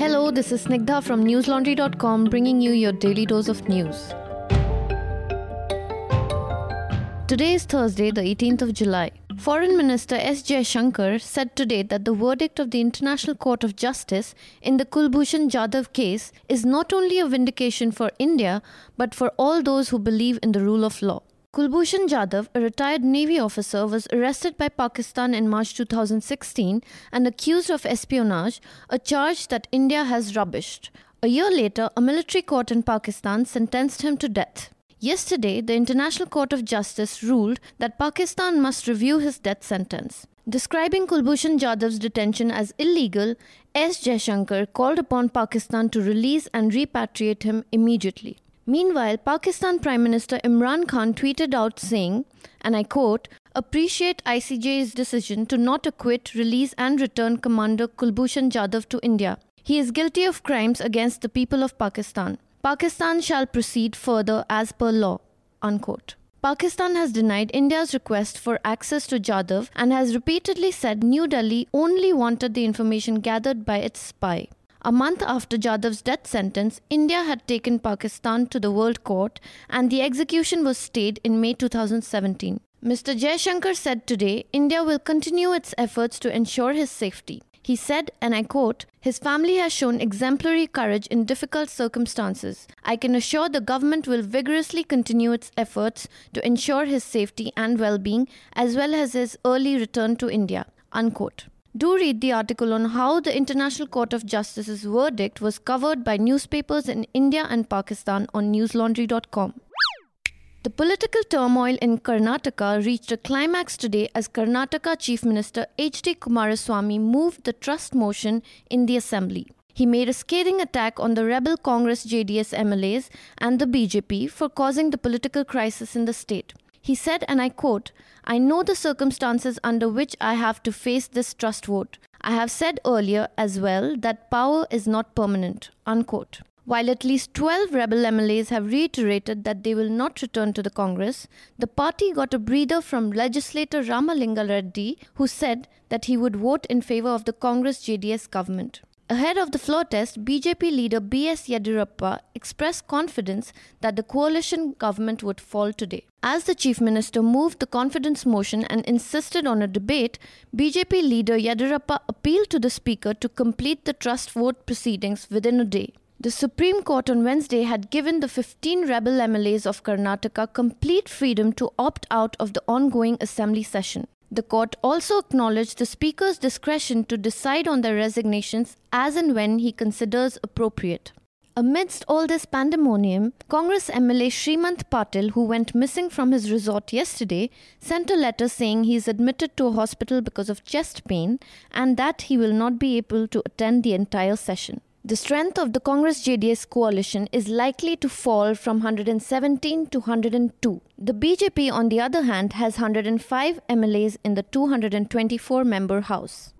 Hello, this is Snigdha from newslaundry.com bringing you your daily dose of news. Today is Thursday, the 18th of July. Foreign Minister S. Jaishankar said today that the verdict of the International Court of Justice in the Kulbhushan Jadhav case is not only a vindication for India but for all those who believe in the rule of law. Kulbhushan Jadhav, a retired Navy officer, was arrested by Pakistan in March 2016 and accused of espionage, a charge that India has rubbished. A year later, a military court in Pakistan sentenced him to death. Yesterday, the International Court of Justice ruled that Pakistan must review his death sentence. Describing Kulbhushan Jadhav's detention as illegal, S. Jaishankar called upon Pakistan to release and repatriate him immediately. Meanwhile, Pakistan Prime Minister Imran Khan tweeted out saying, and I quote, appreciate ICJ's decision to not acquit, release, and return Commander Kulbhushan Jadhav to India. He is guilty of crimes against the people of Pakistan. Pakistan shall proceed further as per law. Unquote. Pakistan has denied India's request for access to Jadhav and has repeatedly said New Delhi only wanted the information gathered by its spy. A month after Jadhav's death sentence, India had taken Pakistan to the World Court and the execution was stayed in May 2017. Mr. Jaishankar said today India will continue its efforts to ensure his safety. He said, and I quote, His family has shown exemplary courage in difficult circumstances. I can assure the government will vigorously continue its efforts to ensure his safety and well being, as well as his early return to India. Unquote. Do read the article on how the International Court of Justice's verdict was covered by newspapers in India and Pakistan on newslaundry.com. The political turmoil in Karnataka reached a climax today as Karnataka Chief Minister H.D. Kumaraswamy moved the trust motion in the assembly. He made a scathing attack on the rebel Congress JDS MLAs and the BJP for causing the political crisis in the state. He said, and I quote, I know the circumstances under which I have to face this trust vote. I have said earlier as well that power is not permanent. Unquote. While at least 12 rebel MLAs have reiterated that they will not return to the Congress, the party got a breather from legislator Ramalinga Reddy, who said that he would vote in favor of the Congress JDS government. Ahead of the floor test, BJP leader B.S. Yediyurappa expressed confidence that the coalition government would fall today. As the chief minister moved the confidence motion and insisted on a debate, BJP leader Yediyurappa appealed to the speaker to complete the trust vote proceedings within a day. The Supreme Court on Wednesday had given the 15 rebel MLAs of Karnataka complete freedom to opt out of the ongoing assembly session. The court also acknowledged the Speaker's discretion to decide on their resignations as and when he considers appropriate. Amidst all this pandemonium, Congress MLA Srimant Patil, who went missing from his resort yesterday, sent a letter saying he is admitted to a hospital because of chest pain and that he will not be able to attend the entire session. The strength of the Congress JDS coalition is likely to fall from 117 to 102. The BJP, on the other hand, has 105 MLAs in the 224 member House.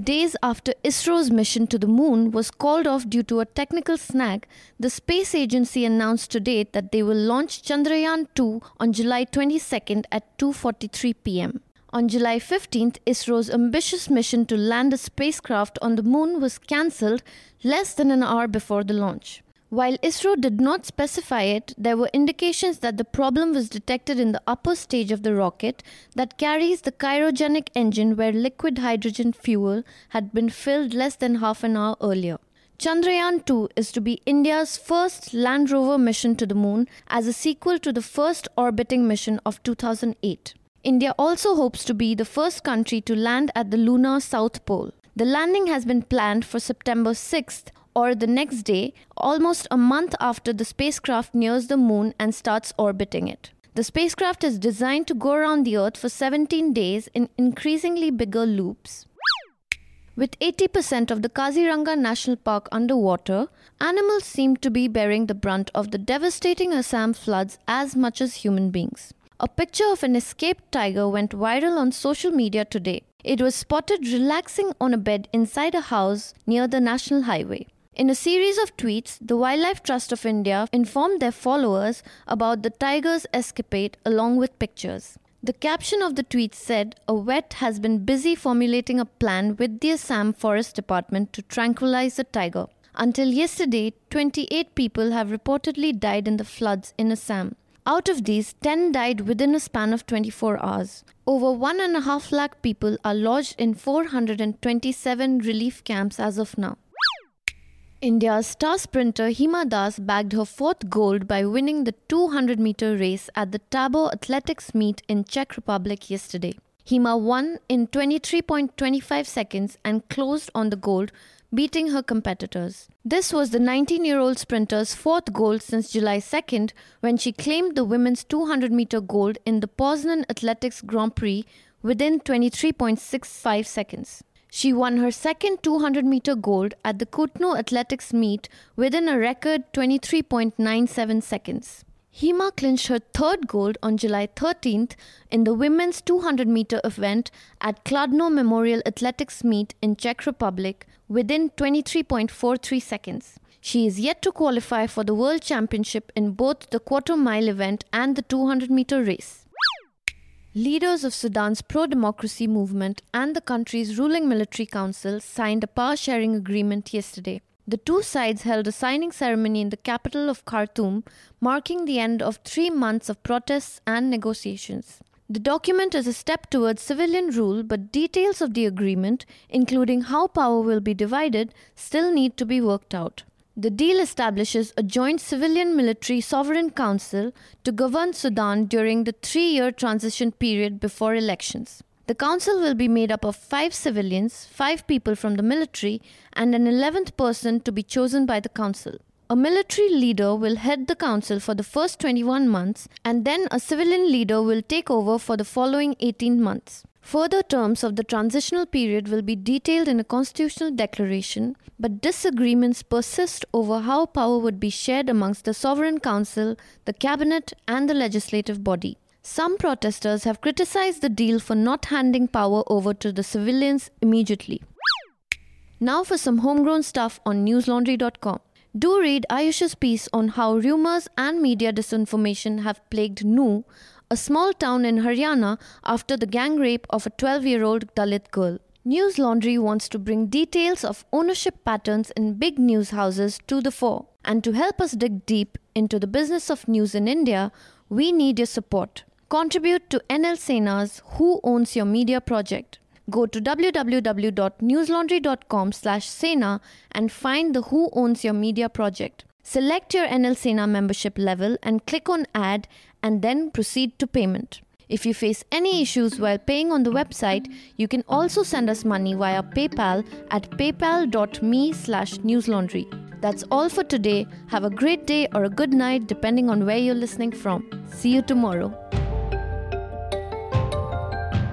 Days after ISRO's mission to the moon was called off due to a technical snag, the space agency announced today that they will launch Chandrayaan 2 on July 22nd at 2:43 p.m. On July 15th, ISRO's ambitious mission to land a spacecraft on the moon was cancelled less than an hour before the launch. While ISRO did not specify it, there were indications that the problem was detected in the upper stage of the rocket that carries the cryogenic engine where liquid hydrogen fuel had been filled less than half an hour earlier. Chandrayaan 2 is to be India's first land rover mission to the moon as a sequel to the first orbiting mission of 2008. India also hopes to be the first country to land at the lunar south pole. The landing has been planned for September 6th or the next day, almost a month after the spacecraft nears the moon and starts orbiting it. The spacecraft is designed to go around the Earth for 17 days in increasingly bigger loops. With 80% of the Kaziranga National Park underwater, animals seem to be bearing the brunt of the devastating Assam floods as much as human beings. A picture of an escaped tiger went viral on social media today. It was spotted relaxing on a bed inside a house near the national highway. In a series of tweets, the Wildlife Trust of India informed their followers about the tiger's escapade along with pictures. The caption of the tweet said a vet has been busy formulating a plan with the Assam Forest Department to tranquilize the tiger. Until yesterday, 28 people have reportedly died in the floods in Assam. Out of these, 10 died within a span of 24 hours. Over 1.5 lakh people are lodged in 427 relief camps as of now. India's star sprinter Hima Das bagged her fourth gold by winning the 200 meter race at the Tabor Athletics meet in Czech Republic yesterday. Hima won in 23.25 seconds and closed on the gold, beating her competitors. This was the 19 year old sprinter's fourth gold since July 2nd when she claimed the women's 200 meter gold in the Poznan Athletics Grand Prix within 23.65 seconds. She won her second 200 meter gold at the Kutno Athletics meet within a record 23.97 seconds. Hima clinched her third gold on July 13th in the women's 200 meter event at Kladno Memorial Athletics meet in Czech Republic within 23.43 seconds. She is yet to qualify for the World Championship in both the quarter mile event and the 200 meter race. Leaders of Sudan's pro democracy movement and the country's ruling military council signed a power sharing agreement yesterday. The two sides held a signing ceremony in the capital of Khartoum, marking the end of three months of protests and negotiations. The document is a step towards civilian rule, but details of the agreement, including how power will be divided, still need to be worked out. The deal establishes a joint civilian military sovereign council to govern Sudan during the three year transition period before elections. The council will be made up of five civilians, five people from the military, and an 11th person to be chosen by the council. A military leader will head the council for the first 21 months, and then a civilian leader will take over for the following 18 months. Further terms of the transitional period will be detailed in a constitutional declaration, but disagreements persist over how power would be shared amongst the Sovereign Council, the Cabinet, and the legislative body. Some protesters have criticized the deal for not handing power over to the civilians immediately. Now for some homegrown stuff on newslaundry.com. Do read Ayush's piece on how rumors and media disinformation have plagued Nuh, a small town in Haryana after the gang rape of a 12 year old Dalit girl. News Laundry wants to bring details of ownership patterns in big news houses to the fore. And to help us dig deep into the business of news in India, we need your support. Contribute to NL Sena's Who Owns Your Media project. Go to www.newslaundry.com slash Sena and find the Who Owns Your Media project. Select your NL Sena membership level and click on Add and then proceed to payment. If you face any issues while paying on the website, you can also send us money via PayPal at paypal.me slash newslaundry. That's all for today. Have a great day or a good night depending on where you're listening from. See you tomorrow.